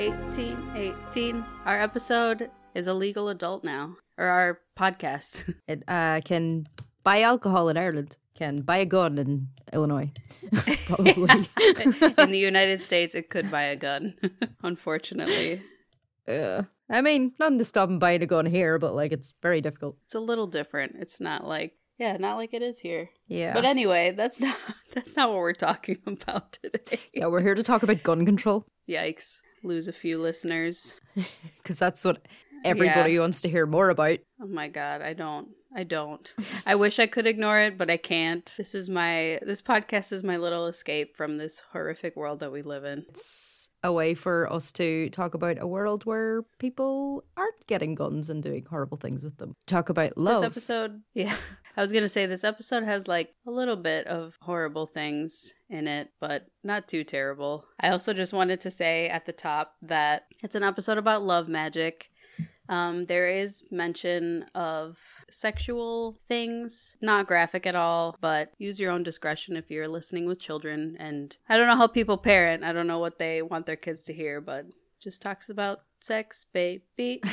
18, 18. Our episode is a legal adult now, or our podcast. It uh, can buy alcohol in Ireland, can buy a gun in Illinois. Probably. in the United States, it could buy a gun, unfortunately. uh, I mean, nothing to stop them buying a gun here, but like it's very difficult. It's a little different. It's not like, yeah, not like it is here. Yeah. But anyway, that's not that's not what we're talking about today. yeah, we're here to talk about gun control Yikes. Lose a few listeners. because that's what everybody wants to hear more about. Oh my god, I don't. I don't. I wish I could ignore it, but I can't. This is my this podcast is my little escape from this horrific world that we live in. It's a way for us to talk about a world where people aren't getting guns and doing horrible things with them. Talk about love. This episode, yeah. I was going to say this episode has like a little bit of horrible things in it, but not too terrible. I also just wanted to say at the top that it's an episode about love magic. Um, there is mention of sexual things, not graphic at all, but use your own discretion if you're listening with children. And I don't know how people parent, I don't know what they want their kids to hear, but just talks about sex, baby.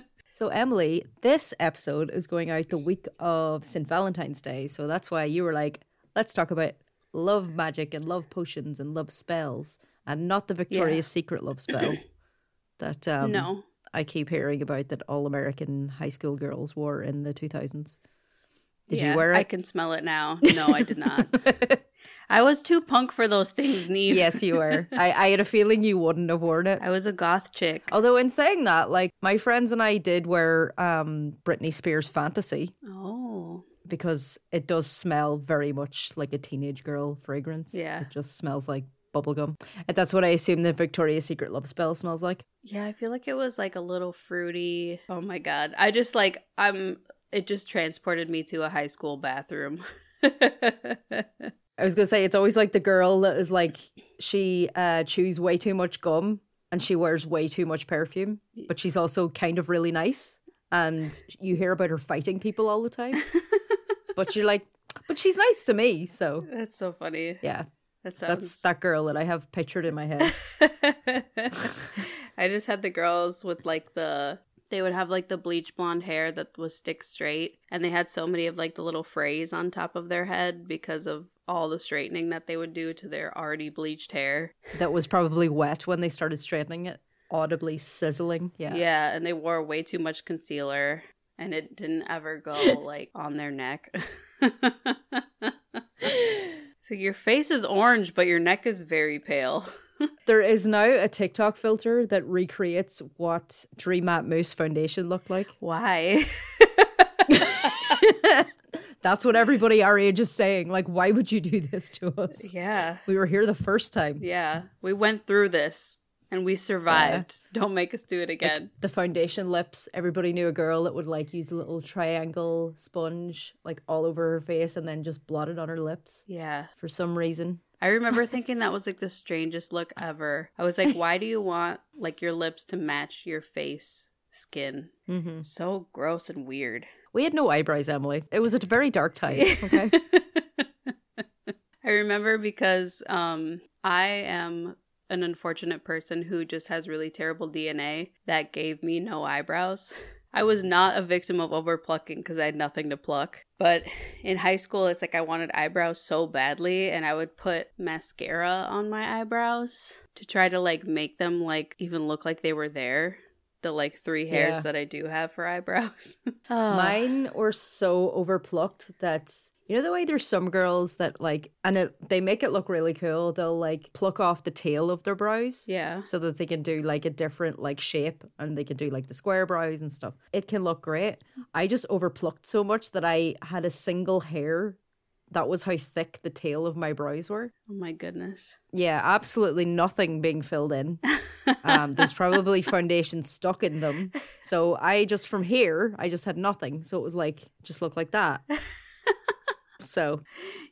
So, Emily, this episode is going out the week of St. Valentine's Day. So that's why you were like, let's talk about love magic and love potions and love spells and not the Victoria's Secret love spell that um, no. I keep hearing about that all American high school girls wore in the 2000s. Did Yeah, you wear it? I can smell it now. No, I did not. I was too punk for those things, Neve. yes, you were. I, I had a feeling you wouldn't have worn it. I was a goth chick. Although, in saying that, like my friends and I did wear um, Britney Spears Fantasy. Oh. because it does smell very much like a teenage girl fragrance. Yeah. It just smells like bubblegum. And that's what I assume the Victoria's Secret love spell smells like. Yeah, I feel like it was like a little fruity. Oh my god. I just like I'm it just transported me to a high school bathroom. I was gonna say it's always like the girl that is like she uh chews way too much gum and she wears way too much perfume, but she's also kind of really nice. And you hear about her fighting people all the time. but you're like, but she's nice to me, so That's so funny. yeah. That That's that girl that I have pictured in my head. I just had the girls with like the they would have like the bleach blonde hair that was stick straight and they had so many of like the little frays on top of their head because of all the straightening that they would do to their already bleached hair. that was probably wet when they started straightening it, audibly sizzling. Yeah. Yeah, and they wore way too much concealer and it didn't ever go like on their neck. so your face is orange but your neck is very pale. There is now a TikTok filter that recreates what Dream Matte Mousse foundation looked like. Why? That's what everybody our age is saying. Like, why would you do this to us? yeah. We were here the first time. Yeah, we went through this and we survived. Don't make us do it again. The foundation lips, everybody knew a girl that would like use a little triangle sponge like all over her face and then just blot it on her lips yeah. for some reason. I remember thinking that was like the strangest look ever. I was like, why do you want like your lips to match your face skin? Mm-hmm. So gross and weird. We had no eyebrows, Emily. It was a very dark time. Okay. I remember because um I am an unfortunate person who just has really terrible DNA that gave me no eyebrows. I was not a victim of overplucking because I had nothing to pluck. But in high school, it's like I wanted eyebrows so badly, and I would put mascara on my eyebrows to try to like make them like even look like they were there. The like three hairs Yeah. that I do have for eyebrows. Oh. Mine were so overplucked that you know the way there's some girls that like and it, they make it look really cool. They'll like pluck off the tail of their brows. Yeah. So that they can do like a different like shape and they can do like the square brows and stuff. It can look great. I just overplucked so much that I had a single hair. That was how thick the tail of my brows were. Oh my goodness. Yeah, absolutely nothing being filled in. Um, there's probably foundation stuck in them. So I just from here, I just had nothing. So it was like just looked like that. so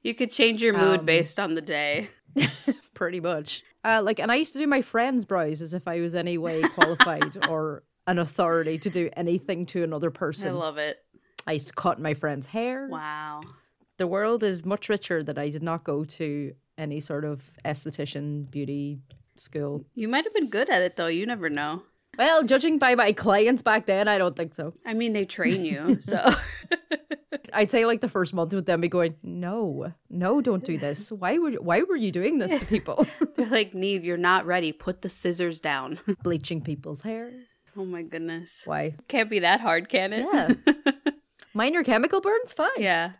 You could change your mood Um, based on the day. pretty much. Uh, like, and I used to do my friends' brows as if I was any way qualified or an authority to do anything to another person. I love it. I used to cut my friend's hair. Wow. The world is much richer that I did not go to any sort of esthetician, beauty school. You might have been good at it though. You never know. Well, judging by my clients back then, I don't think so. I mean, they train you, so I'd say like the first month with them be going, no, no, don't do this. Why were why were you doing this to people? they're like, "Neve, you're not ready. Put the scissors down." Bleaching people's hair. oh my goodness, Why? can't be that hard, can it? Yeah. Minor chemical burns, fine. yeah.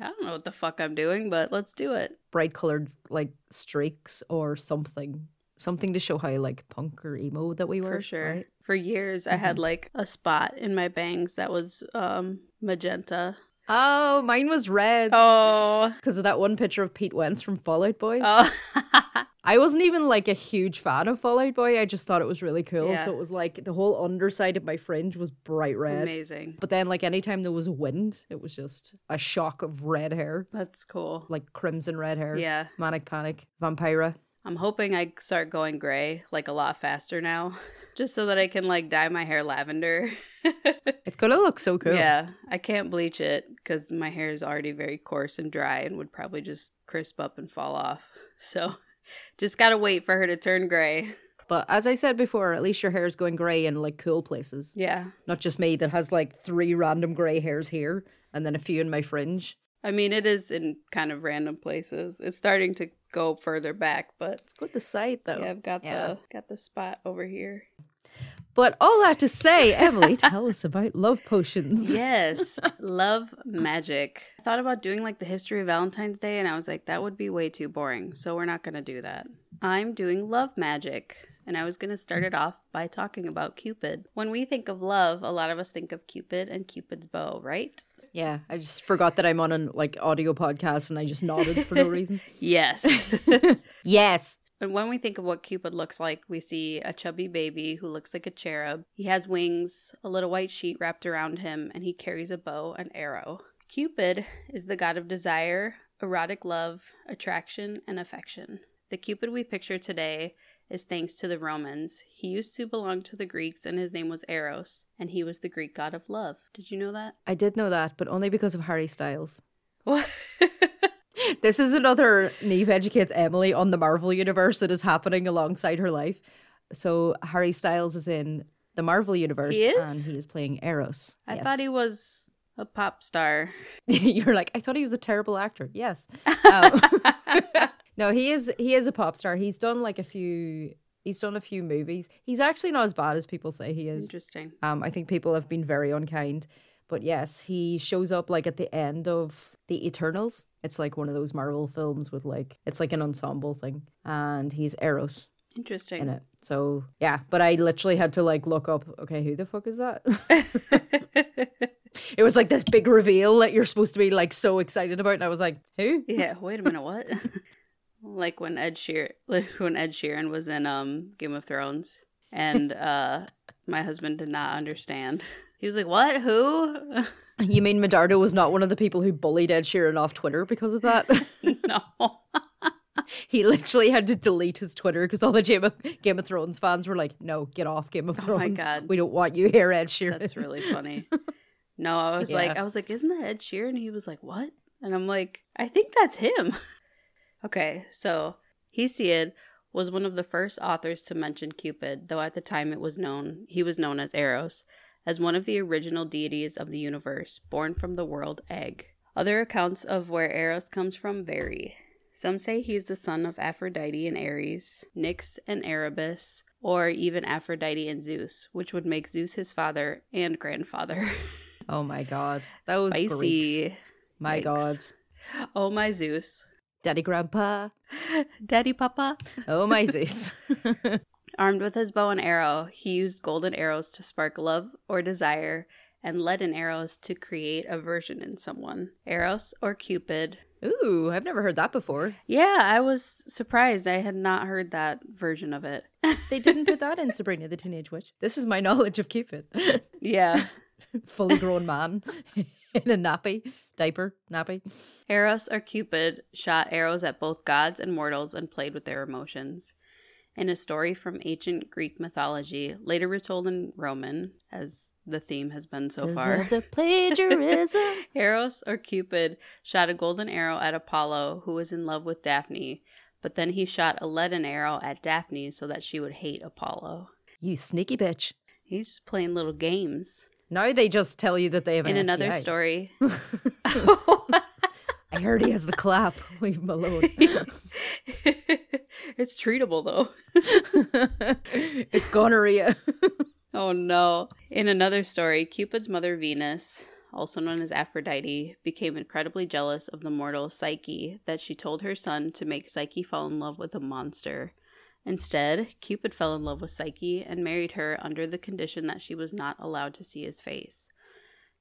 I don't know what the fuck I'm doing, but let's do it. Bright colored like streaks or something. Something to show how like punk or emo that we were. For sure. right? For years, I had like a spot in my bangs that was um magenta. Oh, mine was red. Oh. Because of that one picture of Pete Wentz from Fall Out Boy. Oh. I wasn't even like a huge fan of Fall Out Boy. I just thought it was really cool. Yeah. So it was like the whole underside of my fringe was bright red. Amazing. But then, like, anytime there was a wind, it was just a shock of red hair, That's cool. like crimson red hair. Yeah. Manic Panic, Vampira. I'm hoping I start going gray like a lot faster now, just so that I can like dye my hair lavender. It's gonna look so cool. Yeah, I can't bleach it because my hair is already very coarse and dry and would probably just crisp up and fall off. So, just gotta wait for her to turn gray. But as I said before, at least your hair is going grey in like cool places. Yeah, Not just me that has like three random grey hairs here and then a few in my fringe. I mean it is in kind of random places. It's starting to go further back, but It's good the side though. yeah, I've got Yeah. the got the spot over here. But all that to say, Emily, tell us about love potions. Yes, love magic. I thought about doing like the history of Valentine's Day, and I was like, that would be way too boring. So we're not going to do that. I'm doing love magic. And I was going to start it off by talking about Cupid. When we think of love, a lot of us think of Cupid and Cupid's bow, right? Yeah, I just forgot that I'm on an like audio podcast and I just nodded for no reason. Yes. Yes. And when we think of what Cupid looks like, we see a chubby baby who looks like a cherub. He has wings, a little white sheet wrapped around him, and he carries a bow and arrow. Cupid is the god of desire, erotic love, attraction, and affection. The Cupid we picture today is thanks to the Romans. He used to belong to the Greeks, and his name was Eros, and he was the Greek god of love. Did you know that? I did know that, but only because of Harry Styles. What? This is another Neve educates Emily on the Marvel universe that is happening alongside her life. So Harry Styles is in the Marvel universe He and he is playing Eros. I Yes. thought he was a pop star. You're like, I thought he was a terrible actor. Yes. Um, no, he is he is a pop star. He's done like a few he's done a few movies. He's actually not as bad as people say he is. Interesting. Um, I think people have been very unkind. But yes, he shows up like at the end of the Eternals. It's like one of those Marvel films with like it's like an ensemble thing. And he's Eros Interesting. in it. So yeah, but I literally had to like look up, okay, who the fuck is that? it was like this big reveal that you're supposed to be like so excited about, and I was like, who? Yeah, wait a minute, what? like when Ed Sheeran, like when Ed Sheeran was in um Game of Thrones, and uh my husband did not understand. He was like, "What? Who?" You mean Medardo was not one of the people who bullied Ed Sheeran off Twitter because of that? no. he literally had to delete his Twitter because all the Game of, Game of Thrones fans were like, "No, get off Game of Oh my Thrones. God. We don't want you here, Ed Sheeran." That's really funny. No, I was like, I was like, "Isn't that Ed Sheeran?" He was like, "What?" And I'm like, "I think that's him." okay, so Hesiod was one of the first authors to mention Cupid, though at the time it was known he was known as Eros, as one of the original deities of the universe, born from the world egg. Other accounts of where Eros comes from vary. Some say he's the son of Aphrodite and Ares, Nyx and Erebus, or even Aphrodite and Zeus, which would make Zeus his father and grandfather. oh my god, those Spicy. Greeks. My Yikes. god, Oh my Zeus. Daddy Grandpa. Daddy Papa. Oh my Zeus. Armed with his bow and arrow, he used golden arrows to spark love or desire, and leaden arrows to create aversion in someone. Eros or Cupid. Ooh, I've never heard that before. Yeah, I was surprised. I had not heard that version of it. They didn't put that in Sabrina the Teenage Witch. This is my knowledge of Cupid. yeah. Fully grown man in a nappy, diaper, nappy. Eros or Cupid shot arrows at both gods and mortals and played with their emotions. In a story from ancient Greek mythology, later retold in Roman, as the theme has been so far, of the plagiarism. Eros or Cupid shot a golden arrow at Apollo, who was in love with Daphne, but then he shot a leaden arrow at Daphne so that she would hate Apollo. You sneaky bitch. He's playing little games. No, they just tell you that they have an In another story, I heard he has the clap. Leave him alone. It's treatable though. it's gonorrhea. Oh no. In another story, Cupid's mother Venus, also known as Aphrodite, became incredibly jealous of the mortal Psyche that she told her son to make Psyche fall in love with a monster. Instead, Cupid fell in love with Psyche and married her under the condition that she was not allowed to see his face.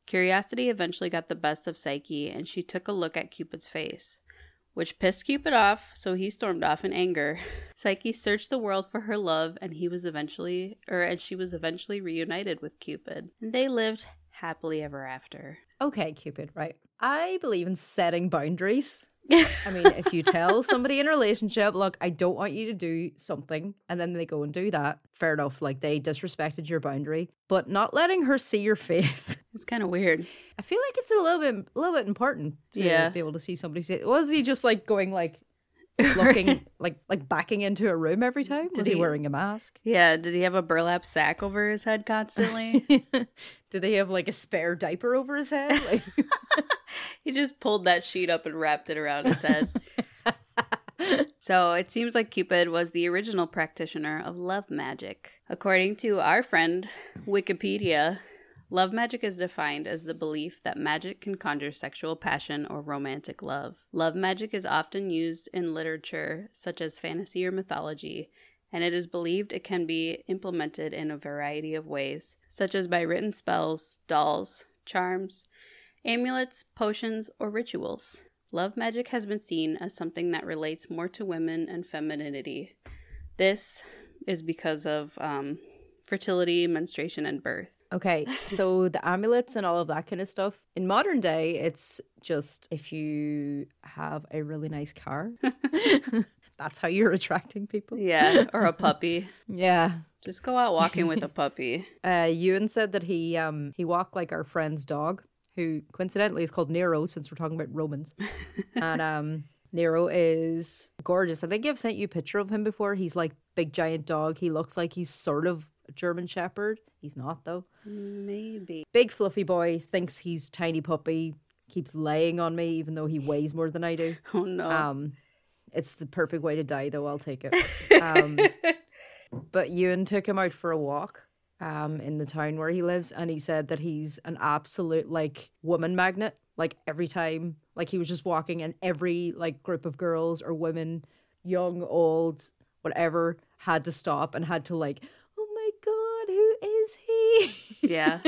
Curiosity eventually got the best of Psyche and she took a look at Cupid's face, which pissed Cupid off, so he stormed off in anger. Psyche searched the world for her love and he was eventually or and she was eventually reunited with Cupid. And they lived happily ever after. okay, Cupid, right. I believe in setting boundaries. I mean, if you tell somebody in a relationship, look, I don't want you to do something, and then they go and do that, fair enough. Like they disrespected your boundary, but not letting her see your face. It's kind of weird. I feel like it's a little bit, a little bit important to Yeah. be able to see somebody say. Was he just like going like looking like like backing into a room every time? Was he he- wearing a mask? Yeah, did he have a burlap sack over his head constantly? Did he have like a spare diaper over his head? Like, he just pulled that sheet up and wrapped it around his head. so it seems like Cupid was the original practitioner of love magic. According to our friend Wikipedia, love magic is defined as the belief that magic can conjure sexual passion or romantic love. Love magic is often used in literature, such as fantasy or mythology, and it is believed it can be implemented in a variety of ways, such as by written spells, dolls, charms, amulets, potions, or rituals. Love magic has been seen as something that relates more to women and femininity. This is because of um, fertility, menstruation, and birth. Okay, so the amulets and all of that kind of stuff. In modern day, it's just if you have a really nice car, that's how you're attracting people. Yeah, or a puppy. Yeah. Just go out walking with a puppy. Uh, Ewan said that he um he walked like our friend's dog, who coincidentally is called Nero, since we're talking about Romans, and um. Nero is gorgeous. I think I've sent you a picture of him before. He's like big giant dog. He looks like he's sort of a German shepherd. He's not though. Maybe. big fluffy boy thinks he's tiny puppy keeps laying on me even though he weighs more than i do Oh no. um it's the perfect way to die though i'll take it um but ewan took him out for a walk um in the town where he lives and he said that he's an absolute like woman magnet like every time like he was just walking and every like group of girls or women young old whatever had to stop and had to like oh my god who yeah.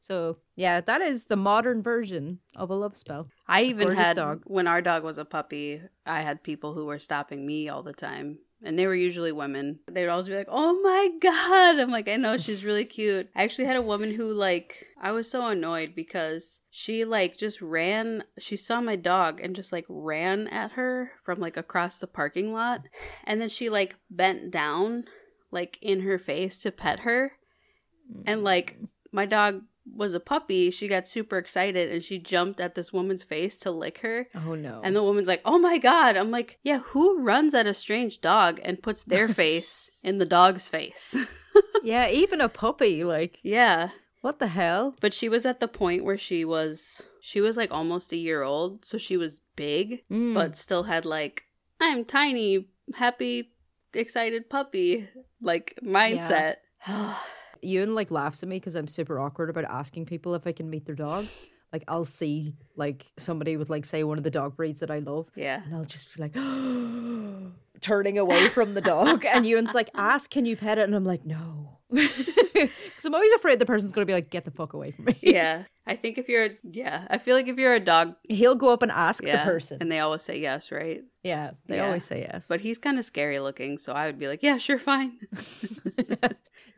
so yeah, that is the modern version of a love spell. I even had dog. when our dog was a puppy, I had people who were stopping me all the time. And they were usually women. They would always be like, "Oh my god!" I'm like, "I know she's really cute." I actually had a woman who like I was so annoyed because she like just ran. She saw my dog and just like ran at her from like across the parking lot, and then she like bent down like in her face to pet her, and like my dog was a puppy. She got super excited and she jumped at this woman's face to lick her. Oh no. And the woman's like, "Oh my god!" I'm like, "Yeah, who runs at a strange dog and puts their face in the dog's face?" yeah, even a puppy, like yeah, what the hell? but she was at the point where she was she was like almost a year old, so she was big, Mm. but still had like I'm tiny, happy, excited puppy like mindset. Ewan like laughs at me because I'm super awkward about asking people if I can meet their dog. Like I'll see like somebody with like say one of the dog breeds that I love, yeah. and I'll just be like turning away from the dog, and Ewan's like, "Ask, can you pet it?" And I'm like, "No," because I'm always afraid the person's gonna be like, "Get the fuck away from me." Yeah. I think if you're yeah, I feel like if you're a dog He'll go up and ask yeah, the person. and they always say yes, right? yeah, they Yeah. always say yes. But he's kind of scary looking, so I would be like, yeah, sure, fine.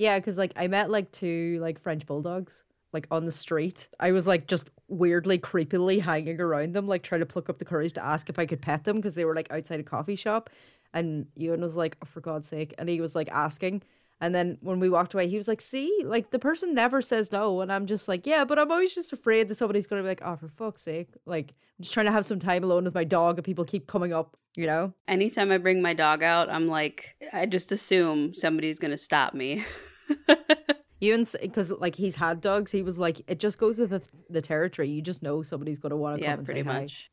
Yeah, because like I met like two like French bulldogs like on the street. I was like just weirdly, creepily hanging around them, like trying to pluck up the courage to ask if I could pet them because they were like outside a coffee shop. And Ewan was like, oh, for God's sake. And he was like asking. And then when we walked away, he was like, "See, like the person never says no," and I'm just like, "Yeah, but I'm always just afraid that somebody's gonna be like, oh, for fuck's sake!' Like I'm just trying to have some time alone with my dog, and people keep coming up, you know." Anytime I bring my dog out, I'm like, I just assume somebody's gonna stop me. You and because like he's had dogs, he was like, it just goes with the, the territory. You just know somebody's gonna want to yeah, come and pretty say hi. much.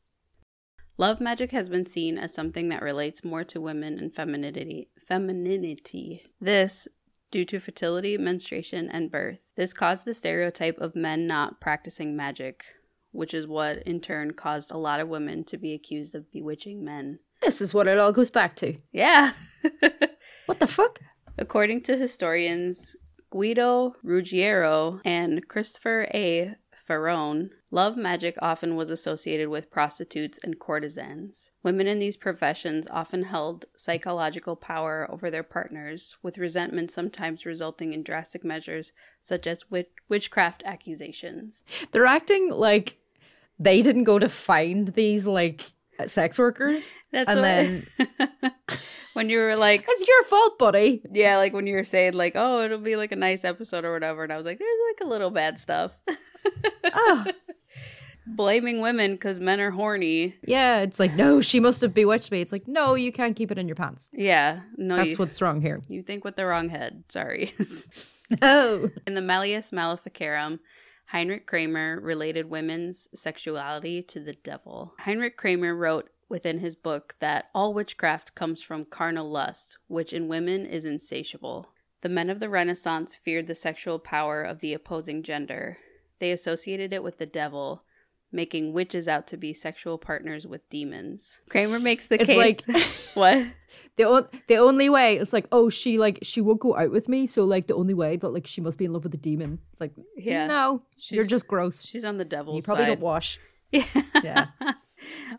Love magic has been seen as something that relates more to women and femininity. Femininity. This due to fertility, menstruation, and birth. This caused the stereotype of men not practicing magic, which is what in turn caused a lot of women to be accused of bewitching men. This is what it all goes back to. Yeah. What the fuck? According to historians Guido Ruggiero and Christopher A. Faraone, love magic often was associated with prostitutes and courtesans. Women in these professions often held psychological power over their partners, with resentment sometimes resulting in drastic measures such as witch- witchcraft accusations. They're acting like they didn't go to find these like sex workers, That's and what- then when you were like, it's your fault, buddy. yeah, like when you were saying like, oh, it'll be like a nice episode or whatever, and I was like, there's like a little bad stuff. oh. Blaming women because men are horny. yeah, it's like no, she must have bewitched me. It's like no, you can't keep it in your pants. Yeah, no, That's you, what's wrong here. you think with the wrong head. Sorry. No, oh. In the Malleus Maleficarum, Heinrich Kramer related women's sexuality to the devil. Heinrich Kramer wrote within his book that all witchcraft comes from carnal lust, which in women is insatiable. The men of the Renaissance feared the sexual power of the opposing gender. They associated it with the devil, making witches out to be sexual partners with demons. Kramer makes the It's case. like- what? the o- the only way it's like oh she like she won't go out with me, so like the only way that like she must be in love with a demon. It's like Yeah. no, you're just gross. She's on the devil's You probably side. don't wash. Yeah. Yeah.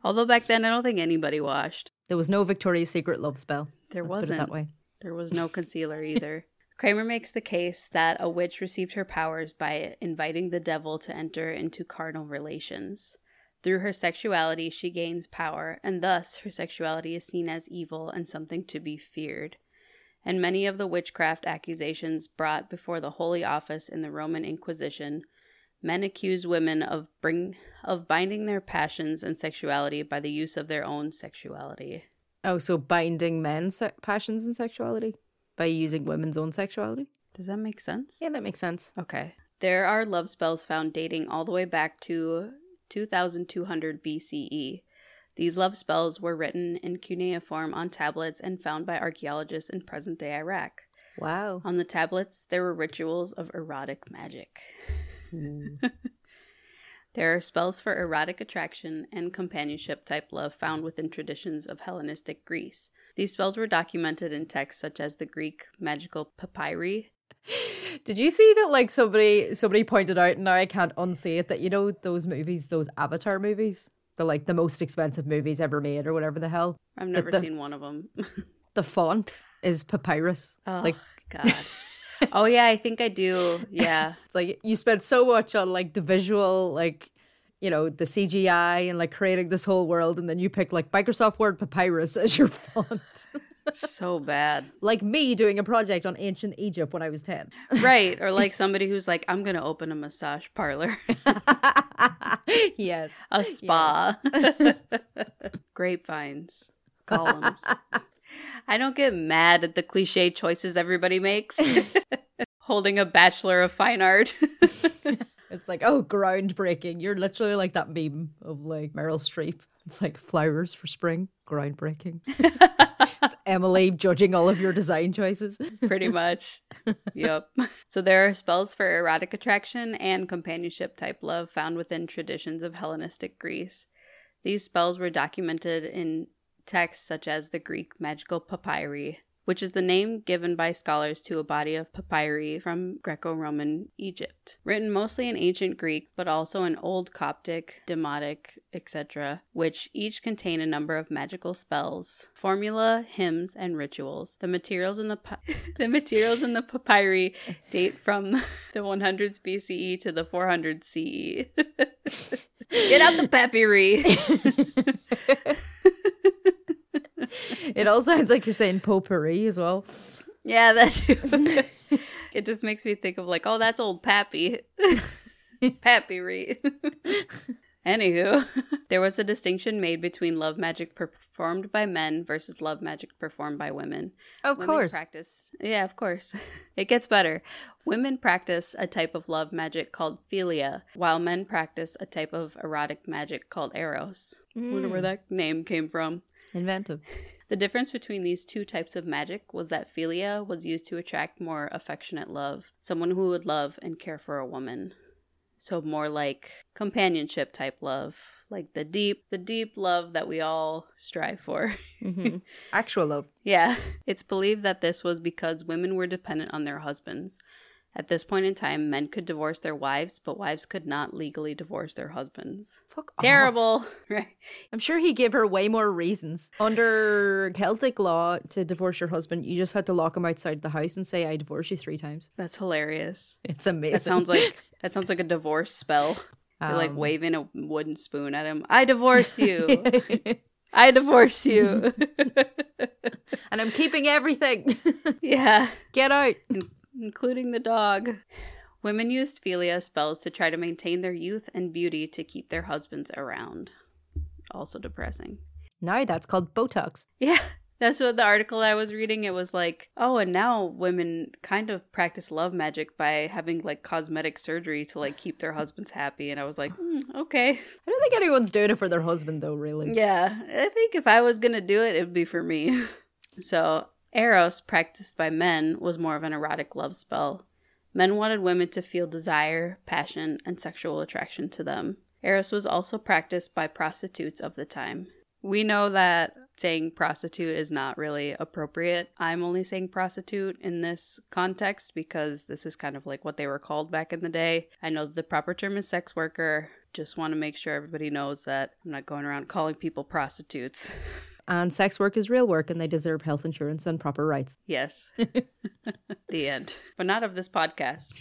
Although back then, I don't think anybody washed. There was no Victoria's Secret love spell. There Let's wasn't. put it that way. There was no concealer either. Kramer makes the case that a witch received her powers by inviting the devil to enter into carnal relations. Through her sexuality, she gains power, and thus her sexuality is seen as evil and something to be feared. And many of the witchcraft accusations brought before the Holy Office in the Roman Inquisition, men accuse women of bring of binding their passions and sexuality by the use of their own sexuality. Oh, so binding men's se- passions and sexuality by using women's own sexuality? Does that make sense? Yeah, that makes sense. Okay. There are love spells found dating all the way back to 2200 BCE. These love spells were written in cuneiform on tablets and found by archaeologists in present day Iraq. Wow. On the tablets, there were rituals of erotic magic. Hmm. There are spells for erotic attraction and companionship type love found within traditions of Hellenistic Greece. These spells were documented in texts such as the Greek magical papyri. Did you see that like somebody somebody pointed out and now I can't unsee it that you know those movies, those Avatar movies? The like the most expensive movies ever made or whatever the hell. I've never the- seen one of them. The font is papyrus. oh, Like God. oh, yeah, I think I do. Yeah. It's like you spent so much on like the visual, like you know, the CGI and like creating this whole world, and then you pick like Microsoft Word Papyrus as your font. so bad. like me doing a project on ancient Egypt when I was ten. Right. Or like somebody who's like, I'm going to open a massage parlor, yes. a spa, grapevines, columns. I don't get mad at the cliche choices everybody makes. Holding a Bachelor of Fine Art. It's like, oh, groundbreaking. You're literally like that meme of like Meryl Streep. It's like flowers for spring, groundbreaking. it's Emily judging all of your design choices. Pretty much. yep. So there are spells for erotic attraction and companionship type love found within traditions of Hellenistic Greece. These spells were documented in texts such as the Greek magical papyri, which is the name given by scholars to a body of papyri from Greco Roman Egypt. Written mostly in ancient Greek, but also in Old Coptic, Demotic, etc., which each contain a number of magical spells, formula, hymns, and rituals. The materials in the pa- the materials in the papyri date from the 100s BCE to the 400s CE. Get out the papyri. It all sounds like you're saying potpourri as well. Yeah, that too. it just makes me think of like, oh, that's old Pappy. Pappy Reed. Anywho, there was a distinction made between love magic performed by men versus love magic performed by women. Of Women course. practice. Yeah, of course. It gets better. Women practice a type of love magic called philia, while men practice a type of erotic magic called eros. Wonder where mm. that name came from. Inventive. The difference between these two types of magic was that philia was used to attract more affectionate love, someone who would love and care for a woman. So more like companionship type love, like the deep, the deep love that we all strive for. mm-hmm. Actual love. Yeah, it's believed that this was because women were dependent on their husbands. At this point in time, men could divorce their wives, but wives could not legally divorce their husbands. Fuck off. Terrible, right? I'm sure he gave her way more reasons. Under Celtic law, to divorce your husband, you just had to lock him outside the house and say, I divorce you three times. That's hilarious. It's amazing. That sounds like that sounds like a divorce spell. You're like Um, waving a wooden spoon at him. I divorce you. I divorce you. and I'm keeping everything. yeah, Get out. Including the dog. Women used philia spells to try to maintain their youth and beauty to keep their husbands around. Also depressing. Now that's called Botox. Yeah, that's what the article I was reading. It was like, oh, and now women kind of practice love magic by having like cosmetic surgery to like keep their husbands happy. And I was like, hmm, okay. I don't think anyone's doing it for their husband, though, really. Yeah, I think if I was gonna do it, it would be for me. so, Eros, practiced by men, was more of an erotic love spell. Men wanted women to feel desire, passion, and sexual attraction to them. Eros was also practiced by prostitutes of the time. We know that saying prostitute is not really appropriate. I'm only saying prostitute in this context because this is kind of like what they were called back in the day. I know the proper term is sex worker. Just want to make sure everybody knows that I'm not going around calling people prostitutes. And sex work is real work, and they deserve health insurance and proper rights. Yes. the end. But not of this podcast.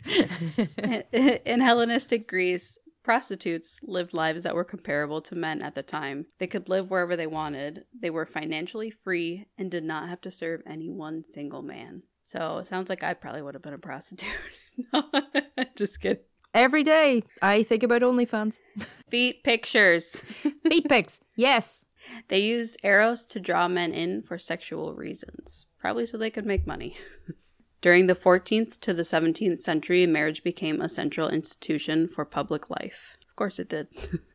In Hellenistic Greece, prostitutes lived lives that were comparable to men at the time. They could live wherever they wanted, they were financially free, and did not have to serve any one single man. So it sounds like I probably would have been a prostitute. just kidding. Every day, I think about OnlyFans. Feet pictures. Feet pics. Yes. They used arrows to draw men in for sexual reasons, probably so they could make money. During the 14th to the 17th century, marriage became a central institution for public life. Of course it did.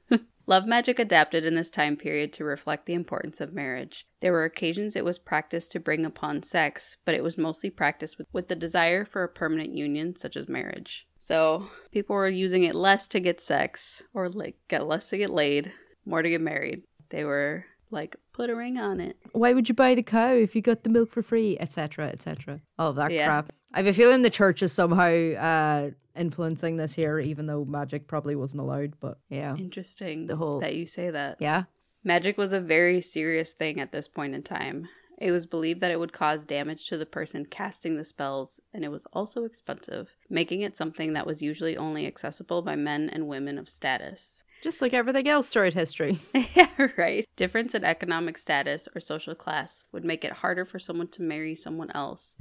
Love magic adapted in this time period to reflect the importance of marriage. There were occasions it was practiced to bring upon sex, but it was mostly practiced with, with the desire for a permanent union, such as marriage. So, people were using it less to get sex, or like get less to get laid, more to get married. They were like, put a ring on it. Why would you buy the cow if you got the milk for free, etc., etc. All of that Yeah. crap. I have a feeling the church is somehow uh, influencing this here, even though magic probably wasn't allowed. But yeah, Interesting The whole- that you say that. yeah. Magic was a very serious thing at this point in time. It was believed that it would cause damage to the person casting the spells, and it was also expensive, making it something that was usually only accessible by men and women of status. Just like everything else throughout history. yeah, right. Difference in economic status or social class would make it harder for someone to marry someone else,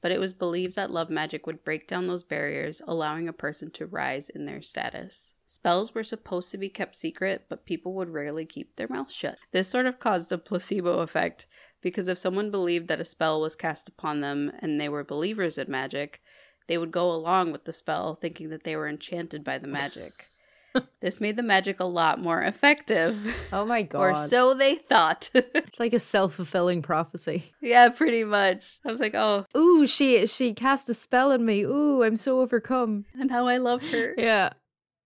but it was believed that love magic would break down those barriers, allowing a person to rise in their status. Spells were supposed to be kept secret, but people would rarely keep their mouths shut. This sort of caused a placebo effect because if someone believed that a spell was cast upon them and they were believers in magic, they would go along with the spell thinking that they were enchanted by the magic. this made the magic a lot more effective. Oh my god. Or so they thought. It's like a self fulfilling prophecy. yeah, pretty much. I was like, oh, Ooh, she she cast a spell on me. Ooh, I'm so overcome. and how I love her. Yeah.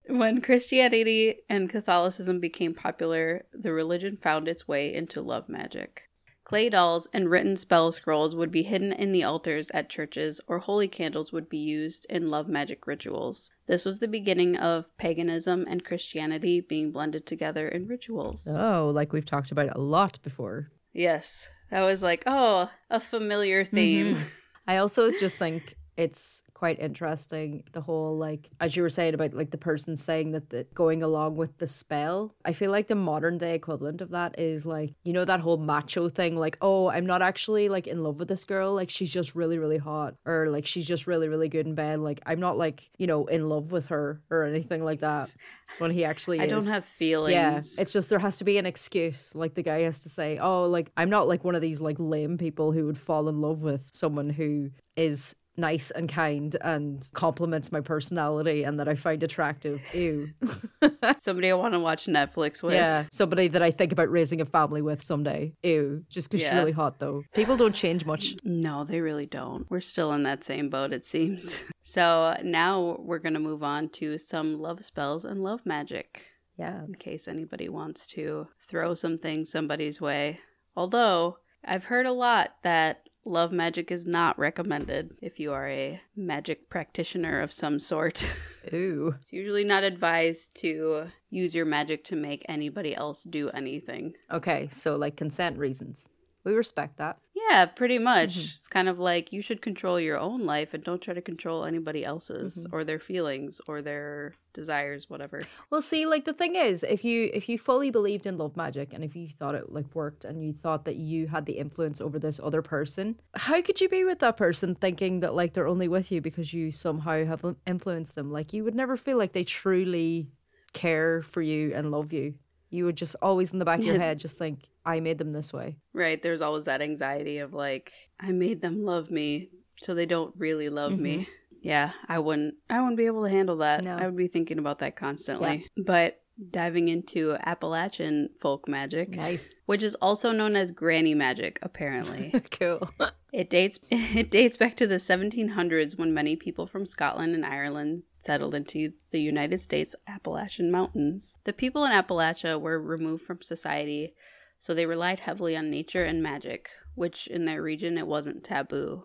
When Christianity and Catholicism became popular, the religion found its way into love magic. Clay dolls and written spell scrolls would be hidden in the altars at churches, or holy candles would be used in love magic rituals. This was the beginning of paganism and Christianity being blended together in rituals. Oh, like we've talked about a lot before. Yes, that was like, oh, a familiar theme. Mm-hmm. I also just think it's quite interesting. The whole like as you were saying about like the person saying that the going along with the spell. I feel like the modern day equivalent of that is like you know that whole macho thing. Like oh, I'm not actually like in love with this girl. Like she's just really really hot, or like she's just really really good in bed. Like I'm not like you know in love with her or anything like that. When he actually I is. don't have feelings. Yeah, it's just there has to be an excuse. Like the guy has to say, "Oh, like I'm not like one of these like lame people who would fall in love with someone who is nice and kind and compliments my personality and that I find attractive." Ew. Somebody I want to watch Netflix with. yeah, somebody that I think about raising a family with someday. Ew. Just because she's really hot though. People don't change much. No, they really don't. We're still in that same boat, it seems. so now we're going to move on to some love spells and love magic, Yeah. in case anybody wants to throw something somebody's way. Although, I've heard a lot that love magic is not recommended if you are a magic practitioner of some sort. Ooh. it's usually not advised to use your magic to make anybody else do anything. Okay, so like consent reasons. We respect that. Yeah, pretty much. Mm-hmm. It's kind of like you should control your own life and don't try to control anybody else's mm-hmm. or their feelings or their desires, whatever. Well, see, like the thing is, if you if you fully believed in love magic and if you thought it like worked and you thought that you had the influence over this other person, how could you be with that person thinking that like they're only with you because you somehow have in- influenced them? Like you would never feel like they truly care for you and love you. You would just always in the back of your head just think, I made them this way. Right? There's always that anxiety of like, I made them love me, so they don't really love me. Mm-hmm. Yeah, I wouldn't I wouldn't be able to handle that. No. I would be thinking about that constantly. But diving into Appalachian folk magic, Nice. which is also known as granny magic, apparently. cool. It dates it dates back to the 1700s when many people from Scotland and Ireland settled into the United States Appalachian Mountains. The people in Appalachia were removed from society, so they relied heavily on nature and magic, which in their region it wasn't taboo.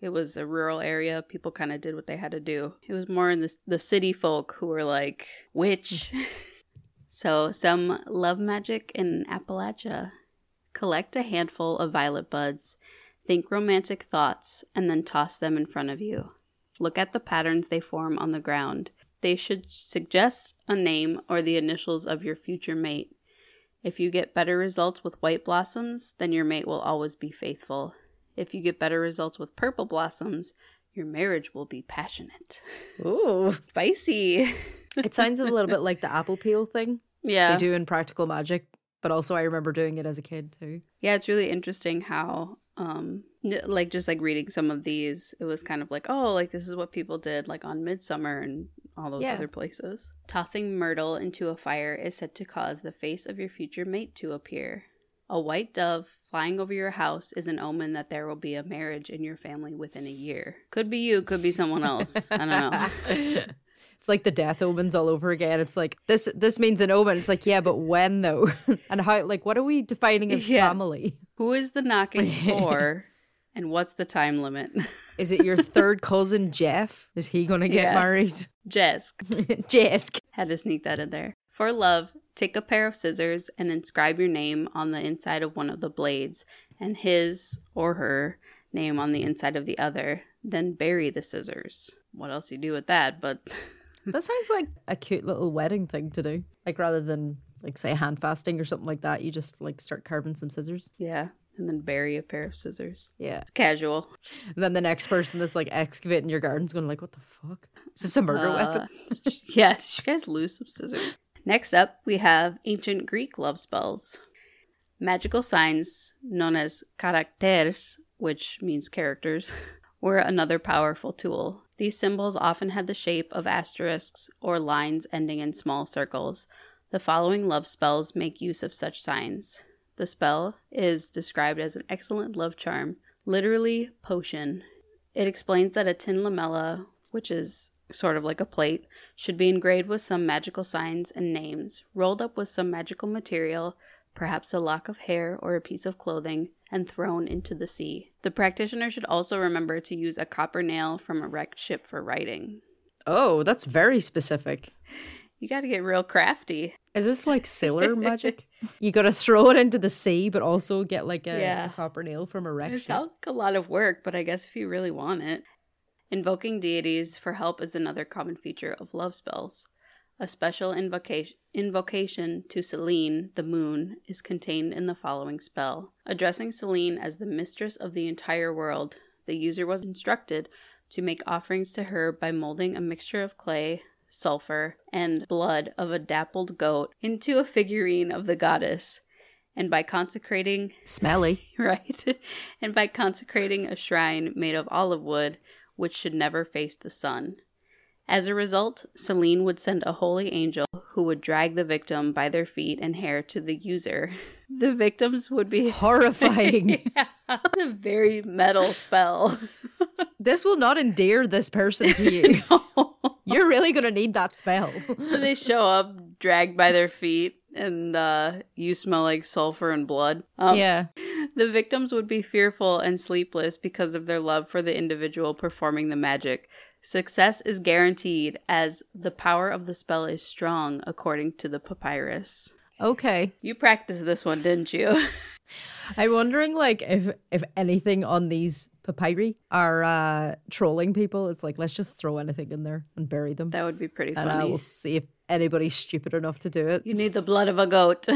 It was a rural area. People kind of did what they had to do. It was more in the the city folk who were like witch. Hmm. so some love magic in Appalachia. Collect a handful of violet buds Think romantic thoughts and then toss them in front of you. Look at the patterns they form on the ground. They should suggest a name or the initials of your future mate. If you get better results with white blossoms, then your mate will always be faithful. If you get better results with purple blossoms, your marriage will be passionate. Ooh. Spicy. It sounds a little bit like the apple peel thing yeah. they do in practical magic, but also I remember doing it as a kid too. Yeah, it's really interesting how um like just like reading some of these, it was kind of like, oh, like this is what people did like on Midsummer and all those Yeah. other places. Tossing myrtle into a fire is said to cause the face of your future mate to appear. A white dove flying over your house is an omen that there will be a marriage in your family within a year. Could be you, could be someone else. I don't know. It's like the death omens all over again. It's like this this means an omen. It's like, yeah, but when though? and how like what are we defining as Yeah. family? Who is the knocking for and what's the time limit? Is it your third cousin Jeff? Is he gonna get Yeah. married? Jess, Jesk. Had to sneak that in there. For love, take a pair of scissors and inscribe your name on the inside of one of the blades and his or her name on the inside of the other. Then bury the scissors. What else you do with that? But That sounds like a cute little wedding thing to do. Like rather than like say hand fasting or something like that, you just like start carving some scissors. yeah, and then bury a pair of scissors. Yeah. It's casual. And then the next person that's like excavating your garden's going like, what the fuck? Is this a murder Uh, weapon? yes, you guys lose some scissors. Next up, we have ancient Greek love spells. Magical signs known as characters, which means characters, were another powerful tool. These symbols often had the shape of asterisks or lines ending in small circles. The following love spells make use of such signs. The spell is described as an excellent love charm, literally potion. It explains that a tin lamella, which is sort of like a plate, should be engraved with some magical signs and names, rolled up with some magical material, perhaps a lock of hair or a piece of clothing, and thrown into the sea. The practitioner should also remember to use a copper nail from a wrecked ship for writing. Oh, that's very specific. You gotta get real crafty. Is this like sailor magic? You gotta throw it into the sea, but also get like a, Yeah. a copper nail from a wreck It sounds like a lot of work, but I guess if you really want it. Invoking deities for help is another common feature of love spells. A special invocation, invocation to Selene, the moon, is contained in the following spell. Addressing Selene as the mistress of the entire world, the user was instructed to make offerings to her by molding a mixture of clay, sulfur, and blood of a dappled goat into a figurine of the goddess, and by consecrating Smelly. right, and by consecrating a shrine made of olive wood, which should never face the sun. As a result, Selene would send a holy angel who would drag the victim by their feet and hair to the user. The victims would be Horrifying. yeah, a very metal spell. this will not endear this person to you. You're really going to need that spell. they show up dragged by their feet and uh, you smell like sulfur and blood. Um, yeah. The victims would be fearful and sleepless because of their love for the individual performing the magic. Success is guaranteed as the power of the spell is strong, according to the papyrus. Okay. You practiced this one, didn't you? I'm wondering, like, if if anything on these papyri are uh, trolling people. It's like let's just throw anything in there and bury them, that would be pretty and I will see if anybody's stupid enough to do it. You need the blood of a goat.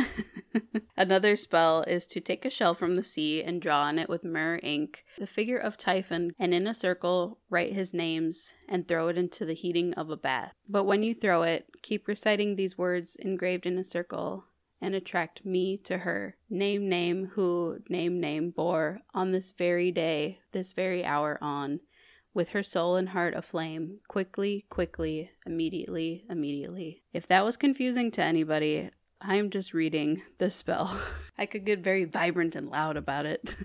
Another spell is to take a shell from the sea and draw on it with myrrh ink the figure of Typhon, and in a circle write his names and throw it into the heating of a bath. But when you throw it, keep reciting these words engraved in a circle and attract me to her. Name, name, who, name, name, bore on this very day, this very hour on with her soul and heart aflame, quickly, quickly, immediately, immediately. If that was confusing to anybody, I'm just reading the spell. I could get very vibrant and loud about it.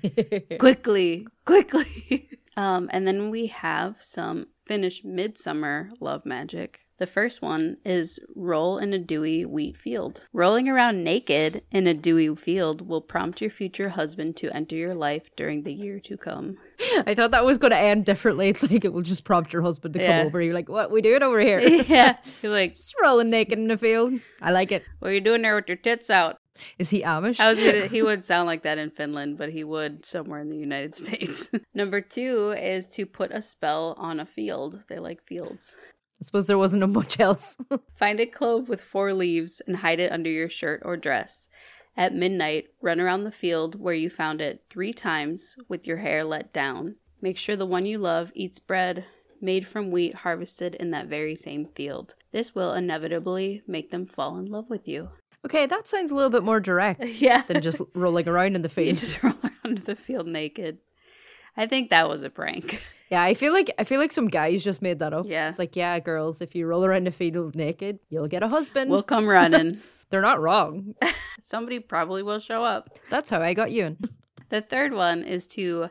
quickly, quickly. um, and then we have some Finnish midsummer love magic. The first one is roll in a dewy wheat field. Rolling around naked in a dewy field will prompt your future husband to enter your life during the year to come. I thought that was going to end differently. It's like it will just prompt your husband to Yeah. come over. You're like, what we doing over here? yeah. You're like, Just rolling naked in the field. I like it. what are you doing there with your tits out? Is he Amish? I was gonna, he would sound like that in Finland, but he would somewhere in the United States. Number two is to put a spell on a field. They like fields. I suppose there wasn't much else. Find a clove with four leaves and hide it under your shirt or dress. At midnight, run around the field where you found it three times with your hair let down. Make sure the one you love eats bread made from wheat harvested in that very same field. This will inevitably make them fall in love with you. okay, that sounds a little bit more direct Yeah. than just rolling around in the You field. just roll around the field naked. I think that was a prank. Yeah, I feel like I feel like some guys just made that up. Yeah. It's like, yeah, girls, if you roll around the field naked, you'll get a husband. We'll come running. They're not wrong. Somebody probably will show up. That's how I got you in. The third one is to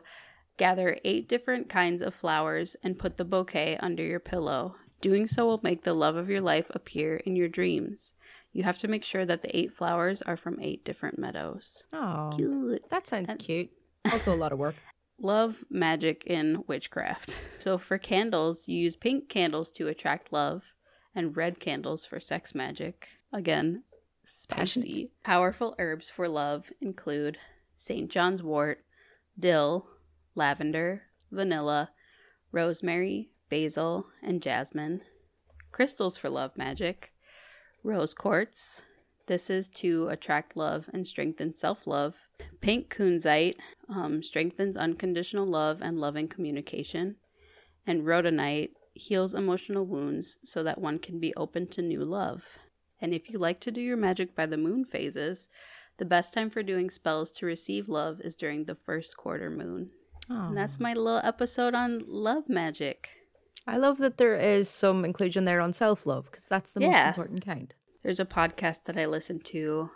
gather eight different kinds of flowers and put the bouquet under your pillow. Doing so will make the love of your life appear in your dreams. You have to make sure that the eight flowers are from eight different meadows. Oh, Cute. that sounds cute. Also a lot of work. Love magic in witchcraft. So for candles, you use pink candles to attract love and red candles for sex magic. Again, spicy. Powerful herbs for love include St. John's wort, dill, lavender, vanilla, rosemary, basil, and jasmine. Crystals for love magic. Rose quartz. This is to attract love and strengthen self love. Pink kunzite um, strengthens unconditional love and loving communication. And rhodonite heals emotional wounds so that one can be open to new love. And if you like to do your magic by the moon phases, the best time for doing spells to receive love is during the first quarter moon. Oh. And that's my little episode on love magic. I love that there is some inclusion there on self love because that's the most important kind. There's a podcast that I listen to,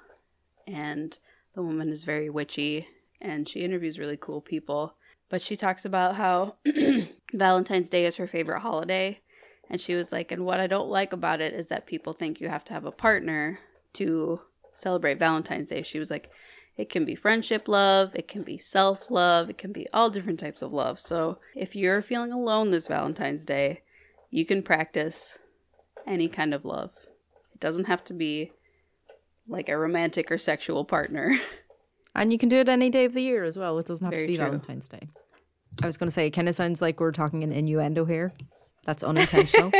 and the woman is very witchy, and she interviews really cool people. But she talks about how Valentine's Day is her favorite holiday. And she was like, and what I don't like about it is that people think you have to have a partner to celebrate Valentine's Day. She was like, it can be friendship love, it can be self love, it can be all different types of love. So if you're feeling alone this Valentine's Day, you can practice any kind of love. It doesn't have to be like a romantic or sexual partner. And you can do it any day of the year as well. It doesn't have Very to be true. Valentine's Day. I was going to say, it kind of sounds like we're talking an innuendo here. That's unintentional.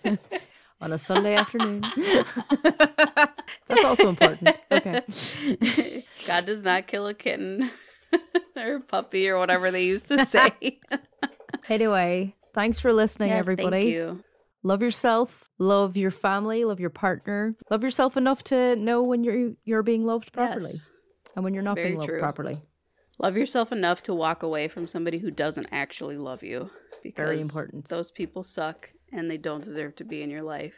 On a Sunday afternoon. That's also important. Okay. God does not kill a kitten or a puppy or whatever they used to say. Anyway, thanks for listening, Yes, everybody. Love yourself, love your family, love your partner. Love yourself enough to know when you're you're being loved properly Yes. and when you're not Very being loved true. properly. Love yourself enough to walk away from somebody who doesn't actually love you. Because Very important. Those people suck and they don't deserve to be in your life.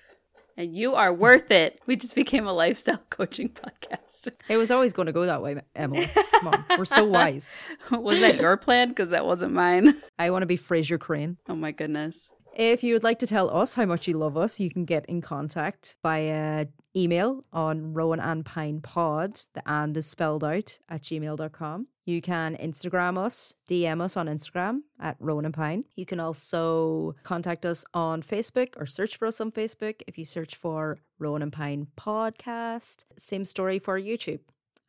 And you are worth it. We just became a lifestyle coaching podcast. It was always going to go that way, Emily. Come on, we're so wise. was that your plan? Because that wasn't mine. I want to be Frasier Crane. Oh my goodness. If you would like to tell us how much you love us, you can get in contact via email on Rowan and Pine Pod. The and is spelled out at gmail.com. You can Instagram us, DM us on Instagram at Rowan and Pine. You can also contact us on Facebook or search for us on Facebook if you search for Rowan and Pine Podcast. Same story for YouTube.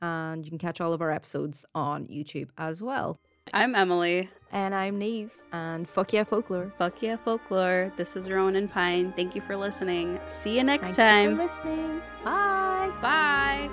And you can catch all of our episodes on YouTube as well. I'm Emily. And I'm Neve. And fuck yeah, folklore. Fuck yeah, folklore. This is Rowan and Pine. Thank you for listening. See you next Thank you time. for listening. Bye. Bye.